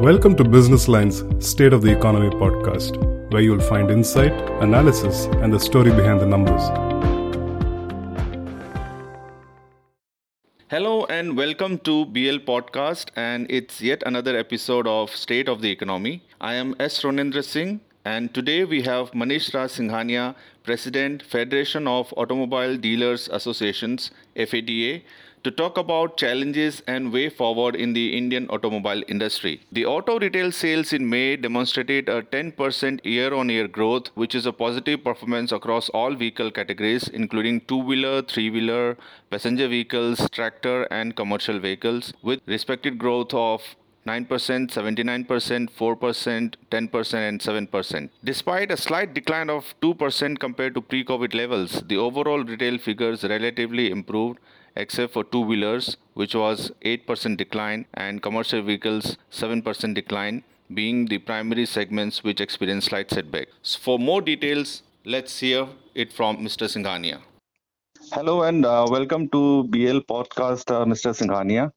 Welcome to Business Line's State of the Economy podcast, where you'll find insight, analysis, and the story behind the numbers. Hello and welcome to BL Podcast, and it's yet another episode of State of the Economy. I am S. Ronendra Singh, and today we have Manish Raj Singhania, President, Federation of Automobile Dealers Associations, FADA, to talk about challenges and way forward in the Indian automobile industry. The auto retail sales in May demonstrated a 10% year on year growth, which is a positive performance across all vehicle categories, including two wheeler, three wheeler, passenger vehicles, tractor, and commercial vehicles, with respective growth of 9%, 79%, 4%, 10%, and 7%. Despite a slight decline of 2% compared to pre COVID levels, the overall retail figures relatively improved except for two wheelers, which was 8% decline, and commercial vehicles 7% decline, being the primary segments which experienced slight setback. So for more details, let's hear it from Mr. Singhania. Hello and uh, welcome to BL podcast, uh, Mr. Singhania.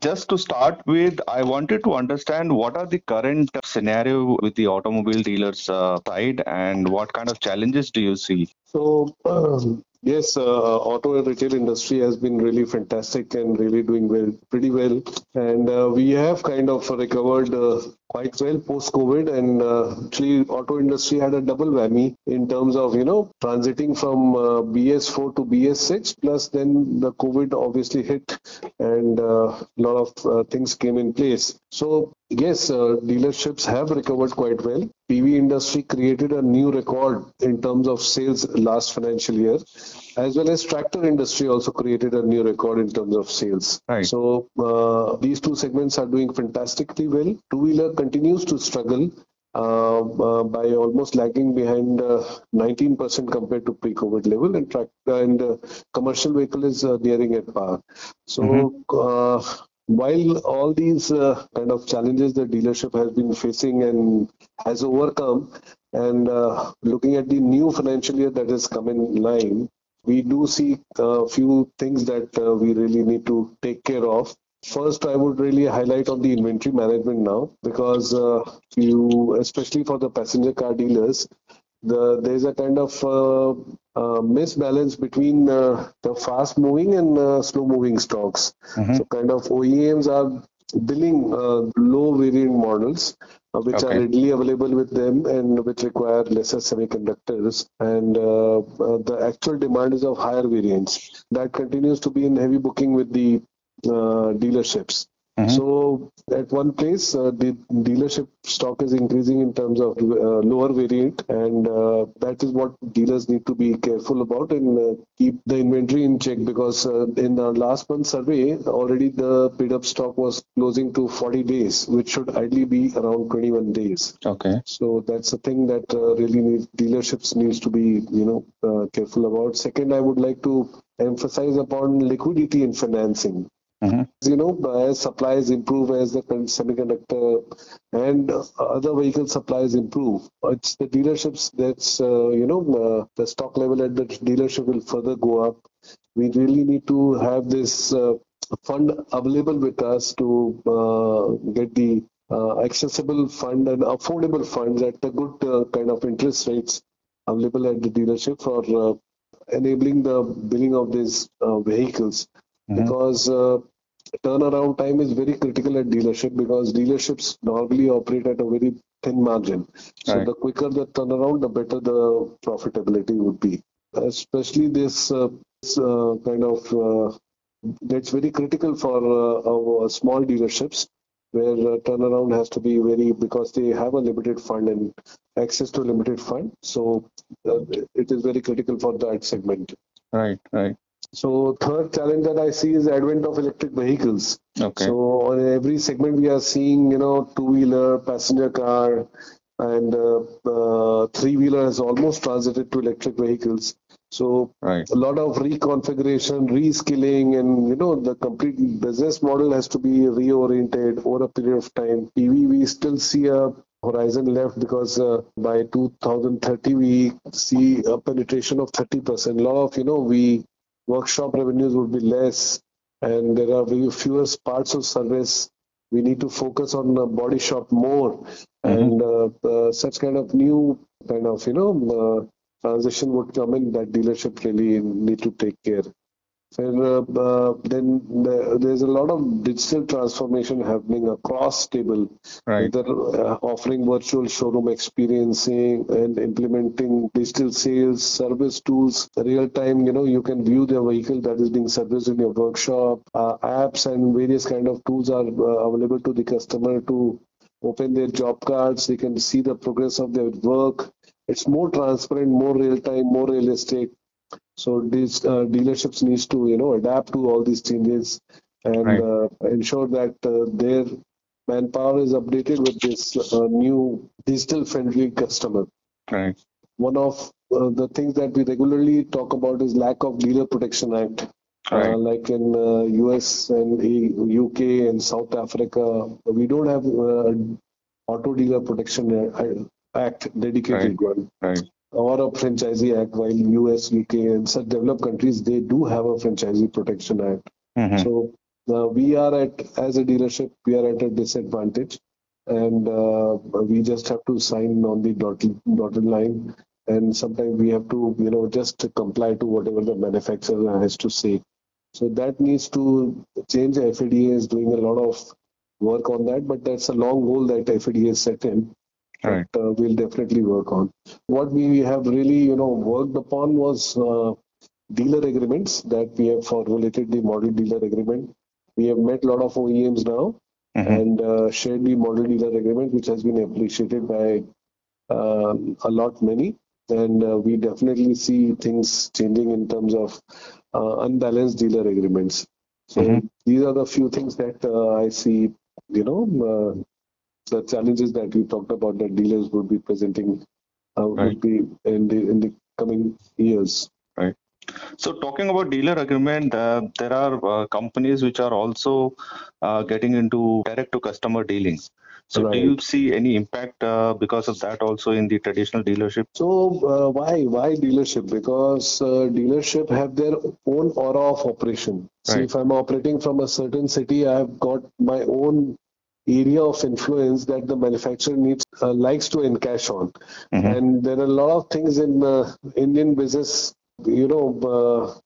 Just to start with, I wanted to understand what are the current scenario with the automobile dealers uh, side and what kind of challenges do you see? So um, Yes, uh, auto retail industry has been really fantastic and really doing well, pretty well. And uh, we have kind of recovered uh, quite well post COVID. And uh, actually, auto industry had a double whammy in terms of you know transiting from uh, BS4 to BS6. Plus, then the COVID obviously hit, and a uh, lot of things came in place. So yes, dealerships have recovered quite well. PV industry created a new record in terms of sales last financial year, as well as tractor industry also created a new record in terms of sales. Right. So uh, these two segments are doing fantastically well. Two wheeler continues to struggle. Uh, uh, by almost lagging behind 19% uh, compared to pre-COVID level, and track and uh, commercial vehicle is uh, nearing at par. So mm-hmm while all these uh, kind of challenges the dealership has been facing and has overcome, and uh, looking at the new financial year that is coming in line, we do see a few things that uh, we really need to take care of. First, I would really highlight on the inventory management now because uh, you, especially for the passenger car dealers, the, there's a kind of uh, uh, misbalance between uh, the fast moving and uh, slow moving stocks. Mm-hmm. So, kind of OEMs are billing uh, low variant models. Uh, which okay. are readily available with them and which require lesser semiconductors and the actual demand is of higher variants that continues to be in heavy booking with the dealerships Mm-hmm. So at one place, uh, the dealership stock is increasing in terms of uh, lower variant, and uh, that is what dealers need to be careful about and uh, keep the inventory in check because uh, in the last month survey, already the bid up stock was closing to 40 days, which should ideally be around 21 days. Okay. So that's a thing that uh, really needs dealerships needs to be you know careful about. Second, I would like to emphasize upon liquidity in financing. Mm-hmm. You know, as supplies improve, as the semiconductor and other vehicle supplies improve, it's the dealerships that's, uh, you know, uh, the stock level at the dealership will further go up. We really need to have this uh, fund available with us to uh, get the uh, accessible fund and affordable funds at the good uh, kind of interest rates available at the dealership for enabling the billing of these vehicles. Mm-hmm. because uh, turnaround time is very critical at dealership because dealerships normally operate at a very thin margin. So right. the quicker the turnaround, the better the profitability would be. Especially this, uh, this uh, kind of uh, that's very critical for uh, our small dealerships where uh, turnaround has to be very because they have a limited fund and access to limited fund. So uh, it is very critical for that segment. Right, right. So third challenge that I see is advent of electric vehicles. Okay. So on every segment we are seeing, you know, two-wheeler, passenger car, and uh, uh, three-wheeler has almost transited to electric vehicles. So right. a lot of reconfiguration, reskilling, and you know the complete business model has to be reoriented over a period of time. EV we still see a horizon left because uh, by 2030 we see a penetration of 30%. A lot of you know we workshop revenues would be less and there are fewer parts of service. We need to focus on the body shop more and uh, uh, such kind of new kind of you know uh, transition would come in that dealership really need to take care and uh, uh, then the, there's a lot of digital transformation happening across table. Right. They're uh, offering virtual showroom experiencing and implementing digital sales service tools real time you know you can view the vehicle that is being serviced in your workshop. Uh, apps and various kind of tools are uh, available to the customer to open their job cards. They can see the progress of their work. It's more transparent more real time more realistic so these uh, dealerships needs to you know adapt to all these changes and Right. uh, ensure that uh, their manpower is updated with this uh, new digital friendly customer. Right. One of uh, the things that we regularly talk about is lack of dealer protection act. Right. Uh, like in uh, US and UK and South Africa, we don't have uh, auto dealer protection act dedicated one Right. Or a franchisee act while US, UK and such developed countries they do have a franchisee protection act. Mhm. So uh, we are at as a dealership we are at a disadvantage and uh, we just have to sign on the dotted, dotted line and sometimes we have to you know just comply to whatever the manufacturer has to say. So that needs to change. FADA is doing a lot of work on that, but that's a long goal that FADA has set in Right. that uh, we'll definitely work on. What we have really, you know, worked upon was uh, dealer agreements that we have formulated the model dealer agreement. We have met a lot of OEMs now Mhm. and uh, shared the model dealer agreement, which has been appreciated by um a lot many. And uh, we definitely see things changing in terms of uh, unbalanced dealer agreements. So Mhm. these are the few things that uh, I see, you know, uh, the challenges that we talked about that dealers would be presenting uh, Right. would be in the in the coming years. right So talking about dealer agreement, uh, there are uh, companies which are also uh, getting into direct to customer dealings So do you see any impact uh, because of that also in the traditional dealership? So uh, why why dealership? Because uh, dealership have their own aura of operation. So Right. if I'm operating from a certain city, I've got my own area of influence that the manufacturer needs uh, likes to encash on. Mhm. And there are a lot of things in uh, Indian business, you know, uh,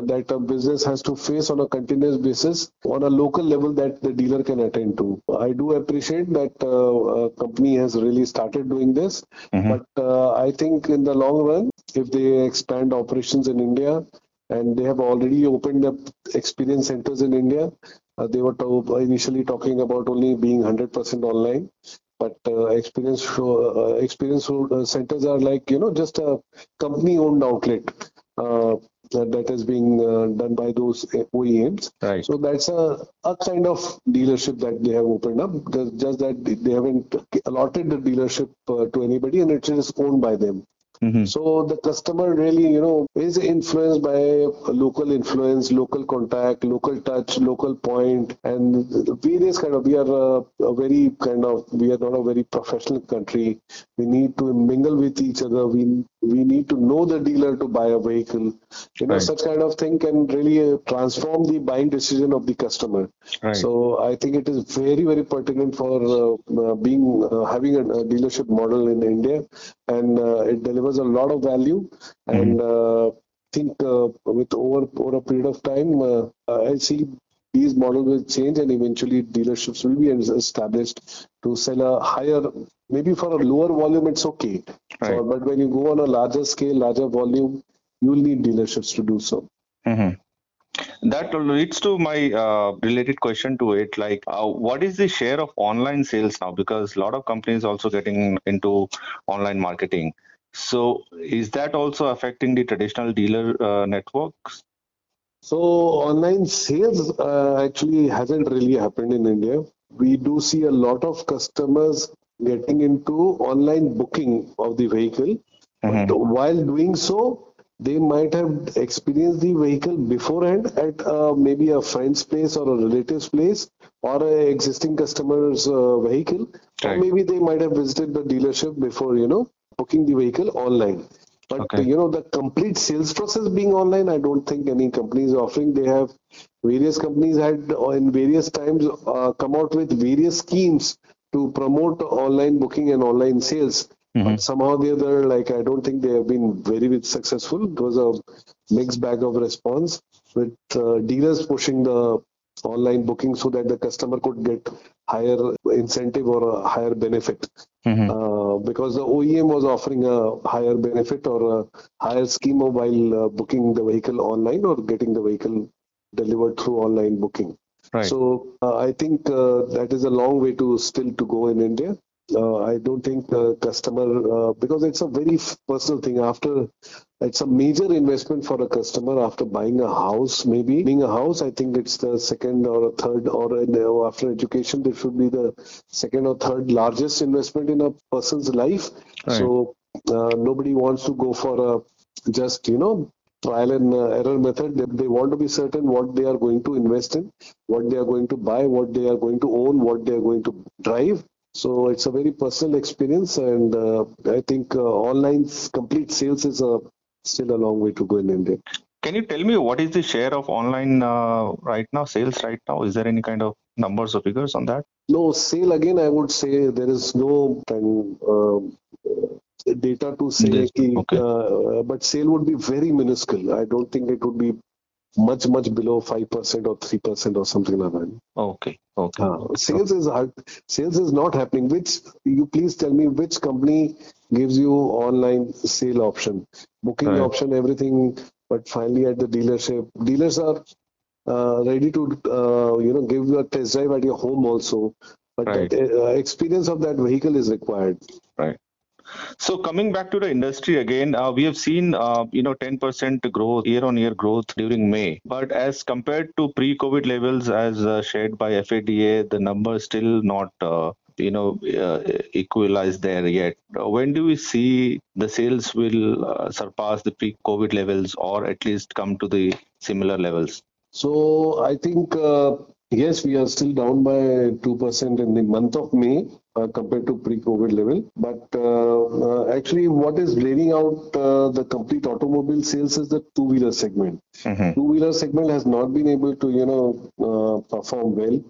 that a business has to face on a continuous basis on a local level that the dealer can attend to. I do appreciate that uh, a company has really started doing this, Mhm. but uh, I think in the long run, if they expand operations in India and they have already opened up experience centers in India, uh, they were to- initially talking about only being 100% online but uh, experience show, uh, experience uh, centers are like you know just a company owned outlet uh, that, that is being uh, done by those OEMs. Right. So that's a, a kind of dealership that they have opened up. Just, just that they haven't allotted the dealership uh, to anybody and it is owned by them. Mhm. So the customer really, you know, is influenced by local influence, local contact, local touch, local point, and various kind of. We are a, a very kind of. We are not a very professional country. We need to mingle with each other. We we need to know the dealer to buy a vehicle. You know, Right. such kind of thing can really uh, transform the buying decision of the customer. Right. So I think it is very very pertinent for uh, uh, being uh, having a, a dealership model in India, and uh, it delivers a lot of value. And uh, I think uh, with over over a period of time, uh, I see these models will change, and eventually dealerships will be established to sell a higher. Maybe for a lower volume, it's okay. Right. So, but when you go on a larger scale, larger volume, you will need dealerships to do so. Mhm. That leads to my uh, related question to it. Like, uh, what is the share of online sales now? Because a lot of companies also getting into online marketing. So, is that also affecting the traditional dealer uh, networks? So online sales uh, actually hasn't really happened in India. We do see a lot of customers getting into online booking of the vehicle. Mhm. But while doing so, they might have experienced the vehicle beforehand at uh, maybe a friend's place or a relative's place or a existing customer's uh, vehicle. Or maybe they might have visited the dealership before, you know, booking the vehicle online. But Okay. you know, the complete sales process being online, I don't think any company is offering. They have various companies had uh, in various times uh, come out with various schemes to promote online booking and online sales. But somehow the other, like I don't think they have been very, very successful. It was a mixed bag of response with uh, dealers pushing the online booking so that the customer could get higher incentive or a higher benefit. Mhm. Uh, because the OEM was offering a higher benefit or a higher scheme while uh, booking the vehicle online or getting the vehicle delivered through online booking. Right. So uh, I think uh, that is a long way to still to go in India. Uh, I don't think the customer uh, because it's a very personal thing. After it's a major investment for a customer after buying a house. Maybe being a house, I think it's the second or a third, or in, uh, after education, this should be the second or third largest investment in a person's life. Right. So uh, nobody wants to go for a just you know trial and uh, error method. They, they want to be certain what they are going to invest in, what they are going to buy, what they are going to own, what they are going to drive. So it's a very personal experience, and uh, I think uh, online complete sales is a still a long way to go in India. Can you tell me what is the share of online uh, right now, sales right now? Is there any kind of numbers or figures on that? No sale again. I would say there is no um, uh, data to say, okay. uh, but sale would be very minuscule. I don't think it would be much much below five percent or three percent or something like that. Okay, okay. Uh, sales is hard. Sales is not happening. Which you please tell me which company gives you online sale option, booking Right. option, everything. But finally at the dealership, dealers are uh, ready to uh, you know give you a test drive at your home also. But Right. that uh, experience of that vehicle is required. Right. So coming back to the industry again, uh, we have seen uh, you know 10% growth year-on-year growth during May, but as compared to pre-COVID levels, as uh, shared by FADA, the number is still not uh, you know uh, equalized there yet. Uh, when do we see the sales will uh, surpass the pre-COVID levels, or at least come to the similar levels? So I think uh, yes, we are still down by two percent in the month of May uh, compared to pre-COVID level. But uh, uh, actually, what is draining out uh, the complete automobile sales is the two-wheeler segment. Mhm. Two-wheeler segment has not been able to you know uh, perform well.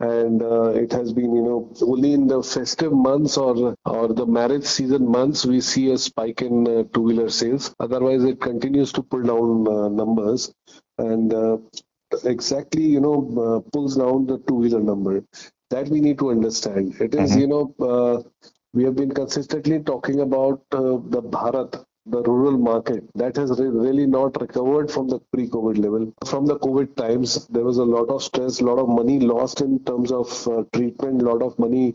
And uh, it has been, you know, only in the festive months or or the marriage season months we see a spike in uh, two-wheeler sales. Otherwise, it continues to pull down uh, numbers. And uh, exactly you know uh, pulls down the two wheeler number. That we need to understand. It is, you know uh, we have been consistently talking about uh, the bharat the rural market that has re- really not recovered from the pre-covid level. From the covid times there was a lot of stress a lot of money lost in terms of uh, treatment a lot of money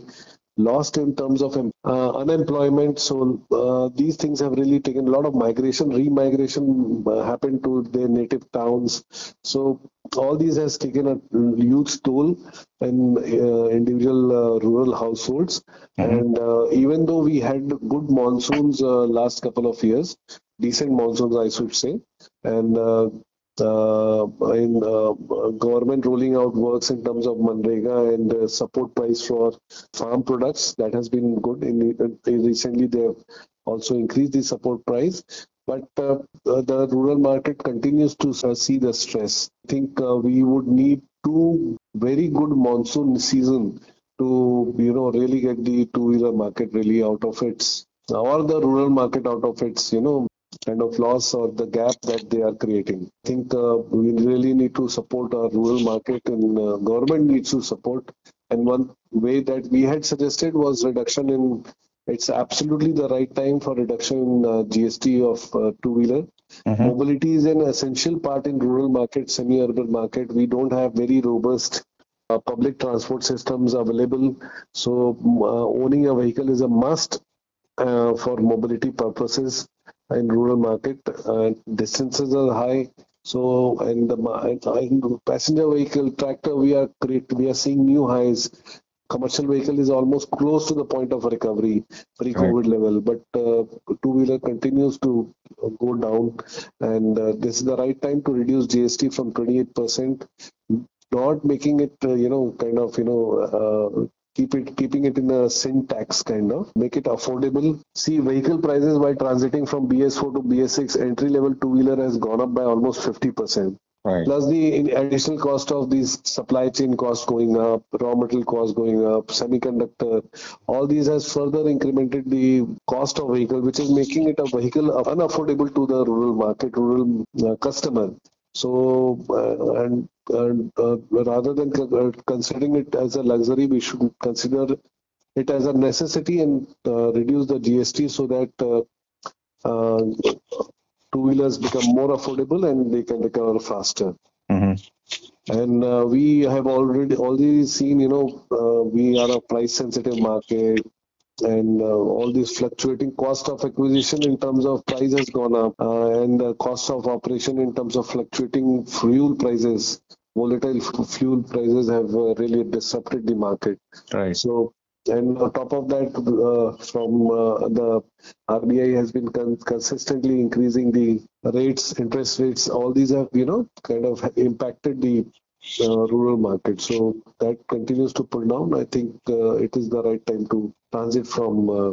lost in terms of uh, unemployment. So uh, these things have really taken a lot of migration, remigration uh, happened to their native towns. So all these has taken a huge toll in uh, individual uh, rural households. And uh, even though we had good monsoons uh, last couple of years, decent monsoons, I should say, and in uh, government rolling out works in terms of Manrega and uh, support price for farm products. That has been good. In, recently, they have also increased the support price. But uh, uh, the rural market continues to uh, see the stress. I think uh, we would need two very good monsoon season to you know really get the two-wheeler market really out of its or the rural market out of its you know kind of loss or the gap that they are creating. I think uh, we really need to support our rural market and uh, government needs to support. And one way that we had suggested was reduction in, it's absolutely the right time for reduction in uh, GST of uh, two-wheeler. Mobility is an essential part in rural market, semi-urban market. We don't have very robust uh, public transport systems available. So uh, owning a vehicle is a must uh, for mobility purposes in rural market. Uh, distances are high. So, in the in passenger vehicle, tractor, we are create, we are seeing new highs. Commercial vehicle is almost close to the point of recovery, pre-COVID level, but uh, two-wheeler continues to go down, and uh, this is the right time to reduce GST from 28%, not making it, uh, you know, kind of, you know, uh, keep it keeping it in a sin tax kind of make it affordable. See vehicle prices by transiting from bs4 to bs6 entry level two wheeler has gone up by almost 50% Right. plus the additional cost of these supply chain costs going up raw material costs going up semiconductor all these has further incremented the cost of vehicle which is making it a vehicle unaffordable to the rural market rural uh, customer so uh, and, and uh, rather than uh, considering it as a luxury we should consider it as a necessity and uh, reduce the gst so that uh, uh, two wheelers become more affordable and they can recover faster. Hmm and uh, we have already already seen you know uh, we are a price sensitive market and uh, all these fluctuating cost of acquisition in terms of price has gone up uh, and the cost of operation in terms of fluctuating fuel prices volatile fuel prices have uh, really disrupted the market Right. so, and on top of that, uh, from uh, the RBI has been con- consistently increasing the rates, interest rates. All these have, you know, kind of impacted the uh, rural market. So that continues to pull down. I think uh, it is the right time to transit from uh,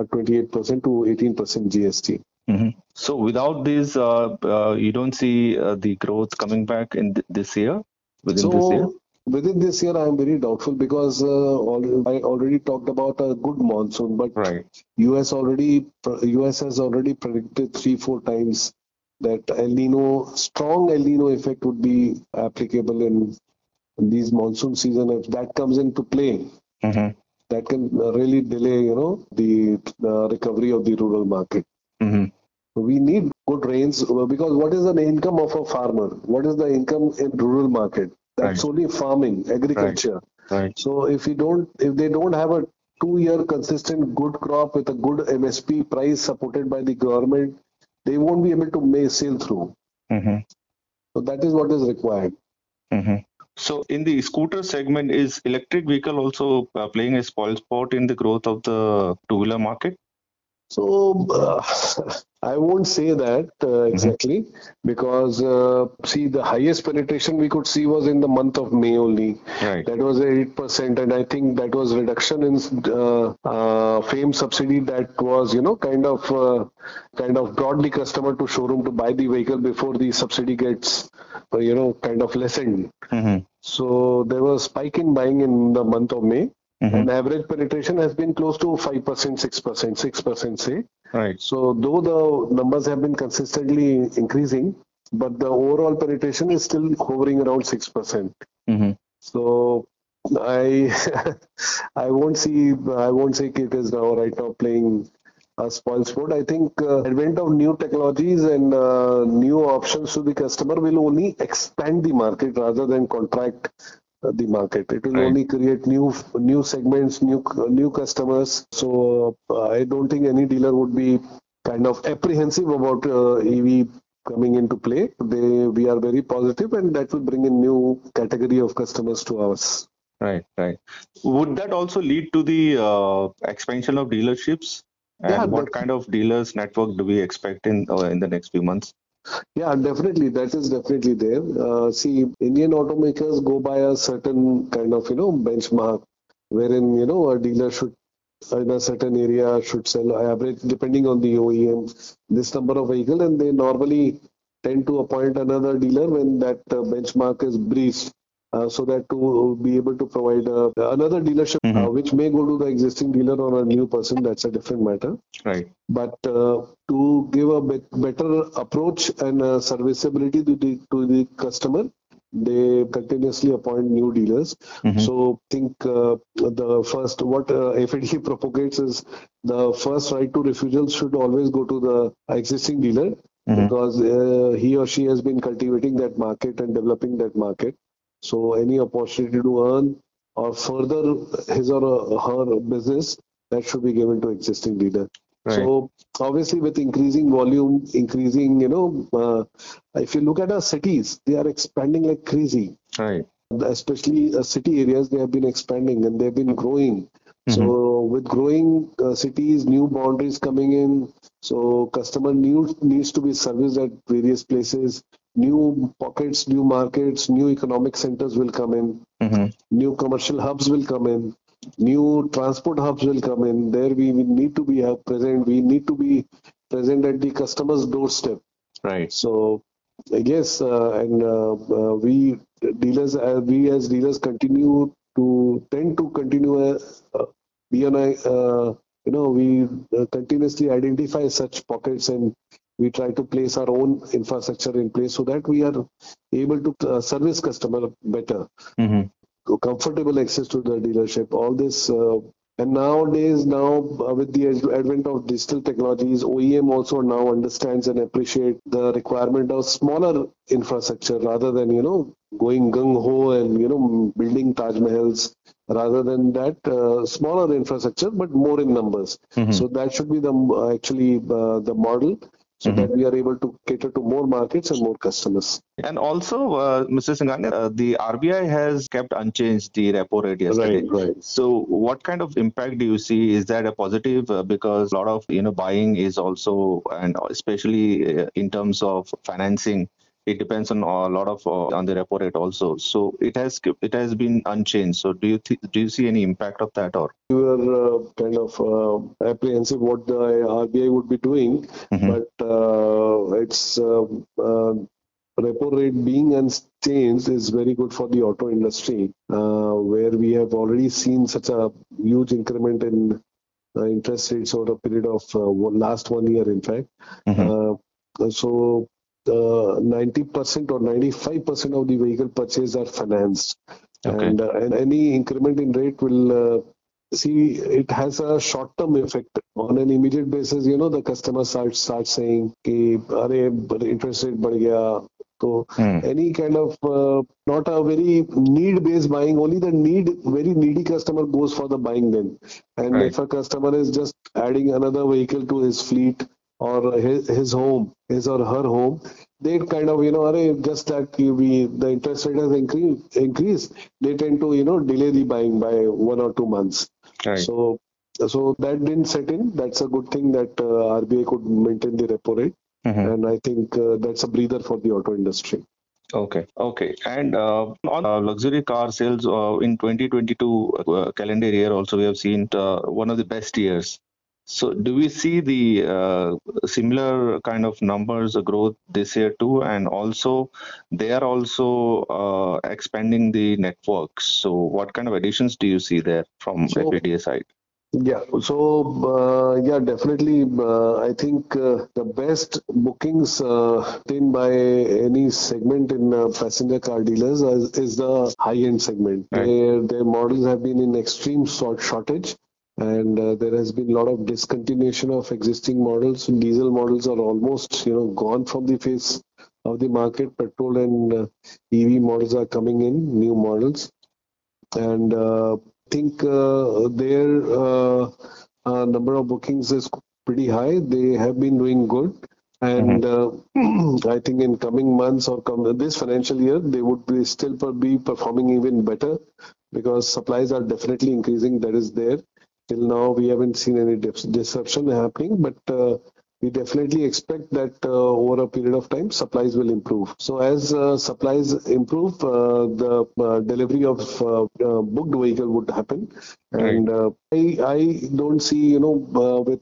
a 28% to 18% GST. hmm So without this, uh, uh, you don't see uh, the growth coming back in th- this year, within this year? Within this year, I am very doubtful because uh, al- I already talked about a good monsoon, but Right. US already US has already predicted three four times that El Nino strong El Nino effect would be applicable in, in these monsoon season. If that comes into play, hmm that can really delay you know the uh, recovery of the rural market. hmm We need good rains uh, because what is the income of a farmer? What is the income in rural market? That's Right. only farming, agriculture. Right. So if we don't, if they don't have a two-year consistent good crop with a good MSP price supported by the government, they won't be able to make sail through. hmm So that is what is required. hmm So in the scooter segment, is electric vehicle also uh, playing a spoil sport in the growth of the two-wheeler market? So uh, I won't say that uh, exactly because uh, see the highest penetration we could see was in the month of May only. Right. That was eight percent, and I think that was reduction in uh, uh, FAME subsidy that was you know kind of uh, kind of brought the customer to showroom to buy the vehicle before the subsidy gets uh, you know kind of lessened. hmm So there was spike in buying in the month of May, Mhm. and average penetration has been close to five percent, six percent, six percent say. Right. So though the numbers have been consistently increasing, but the overall penetration is still hovering around six percent. hmm So I I won't see I won't say it is now right now playing a spoil sport. I think uh, advent of new technologies and uh, new options to the customer will only expand the market rather than contract the market. It will Right. only create new new segments, new new customers. So uh, I don't think any dealer would be kind of apprehensive about uh, EV coming into play. They we are very positive, and that will bring in new category of customers to us. Right. Right. Would that also lead to the uh, expansion of dealerships? And Yeah, what kind of dealers network do we expect in uh, in the next few months? Yeah, definitely. That is definitely there. Uh, see, Indian automakers go by a certain kind of, you know, benchmark wherein, you know, a dealer should, in a certain area, should sell average, depending on the OEM, this number of vehicle, and they normally tend to appoint another dealer when that uh, benchmark is breached. Uh, so that to be able to provide uh, another dealership, uh, Mhm. which may go to the existing dealer or a new person, that's a different matter Right. but uh, to give a bet- better approach and uh, serviceability to the to the customer they continuously appoint new dealers Mhm. so think uh, the first what uh, FADA propagates is the first right to refusal should always go to the existing dealer Mhm. because uh, he or she has been cultivating that market and developing that market so any opportunity to earn or further his or her business that should be given to existing dealer Right. so obviously with increasing volume, increasing, you know, uh, if you look at our cities, they are expanding like crazy. Right. Especially uh, city areas, they have been expanding and they've been growing. So with growing uh, cities, new boundaries coming in, so customer needs needs to be serviced at various places. New pockets, new markets, new economic centers will come in hmm new commercial hubs will come in. new transport hubs will come in. There we, we need to be present. We need to be present at the customer's doorstep. Right. So yes, uh, and uh, uh, we dealers, uh, we as dealers continue to tend to continue uh, uh, be on a, uh, you know, we uh, continuously identify such pockets and we try to place our own infrastructure in place so that we are able to uh, service customer better. Hmm comfortable access to the dealership all this uh, and nowadays now uh, with the advent of digital technologies oem also now understands and appreciate the requirement of smaller infrastructure rather than you know going gung ho and you know building taj mahals rather than that uh, smaller infrastructure but more in numbers. Mhm. so that should be the uh, actually uh, the model so Mhm. that we are able to cater to more markets and more customers And also, uh, Mr. Singhania, uh, the RBI has kept unchanged the repo rate yesterday. right So, what kind of impact do you see? Is that a positive? Uh, because a lot of you know buying is also, and especially uh, in terms of financing, it depends on a lot of uh, on the repo rate also. So, it has it has been unchanged. So, do you th- do you see any impact of that or? you are uh, kind of uh, apprehensive what the RBI would be doing, Mhm. but uh, it's uh, uh, repo rate being unchanged is very good for the auto industry, uh, where we have already seen such a huge increment in uh, interest rates over a period of uh, last one year, in fact. Mhm. Uh, so. 90% or 95% of the vehicle purchase are financed. Okay. And, uh, and any increment in rate will uh, see it has a short term effect on an immediate basis you know the customer starts start saying ki are interest rate bad gaya so hmm. any kind of uh, not a very need based buying only the need very needy customer goes for the buying then and right. if a customer is just adding another vehicle to his fleet or his, his home his or her home they kind of you know array just that we the interest rate has increased increased they tend to you know delay the buying by one or two months Right. so so that didn't set in that's a good thing that uh, RBI could maintain the repo rate Mhm. and I think uh, that's a breather for the auto industry Okay, okay. And uh, on uh, luxury car sales uh, in 2022 uh, calendar year, also we have seen uh, one of the best years. So, do we see the uh, similar kind of numbers uh, growth this year too? And also, they are also uh, expanding the networks. So, what kind of additions do you see there from So- FADA side? Yeah, so uh, yeah, definitely. Uh, I think uh, the best bookings uh, by any segment in uh, passenger car dealers is, is the high-end segment. Right. Their their models have been in extreme sort shortage, and uh, there has been a lot of discontinuation of existing models. Diesel models are almost you know gone from the face of the market. Petrol and uh, EV models are coming in, new models, and uh, I think uh, their uh, uh, number of bookings is pretty high. They have been doing good, and uh, I think in coming months or come, this financial year they would be still be performing even better because supplies are definitely increasing. That is there. Till now, we haven't seen any disruption happening, but uh, we definitely expect that uh, over a period of time, supplies will improve. So as uh, supplies improve, uh, the uh, delivery of booked vehicle would happen. And uh, I, I don't see, you know, uh, with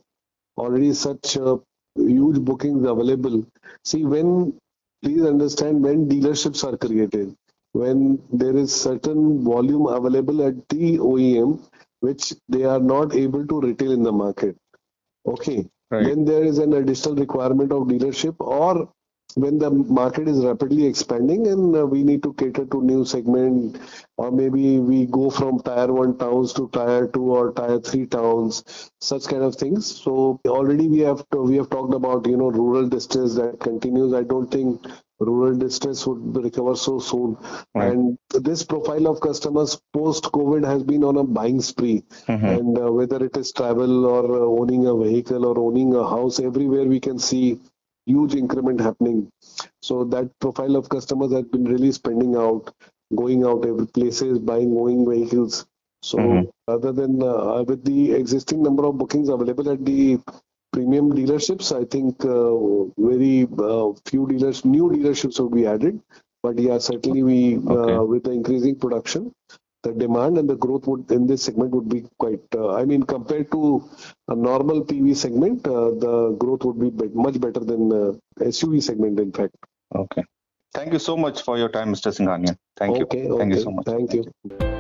already such uh, huge bookings available. See, when please understand when dealerships are created, when there is certain volume available at the OEM, which they are not able to retail in the market. Okay. Right. Then there is an additional requirement of dealership or when the market is rapidly expanding and uh, we need to cater to new segment or maybe we go from tier 1 towns to tier 2 or tier 3 towns such kind of things so already we have to, we have talked about you know rural distress that continues i don't think rural distress would recover so soon Right. and this profile of customers post covid has been on a buying spree Mhm. and uh, whether it is travel or uh, owning a vehicle or owning a house everywhere we can see huge increment happening so that profile of customers has been really spending out going out every places buying owning vehicles so Mhm. other than uh, with the existing number of bookings available at the premium dealerships i think uh, very uh, few dealers new dealerships will be added but yeah certainly we Okay. uh, with the increasing production the demand and the growth would in this segment would be quite. Uh, I mean, compared to a normal PV segment, uh, the growth would be much better than uh, SUV segment. In fact. Okay. Thank you so much for your time, Mr. Singhania. Thank okay, you. Thank you so much. Thank you.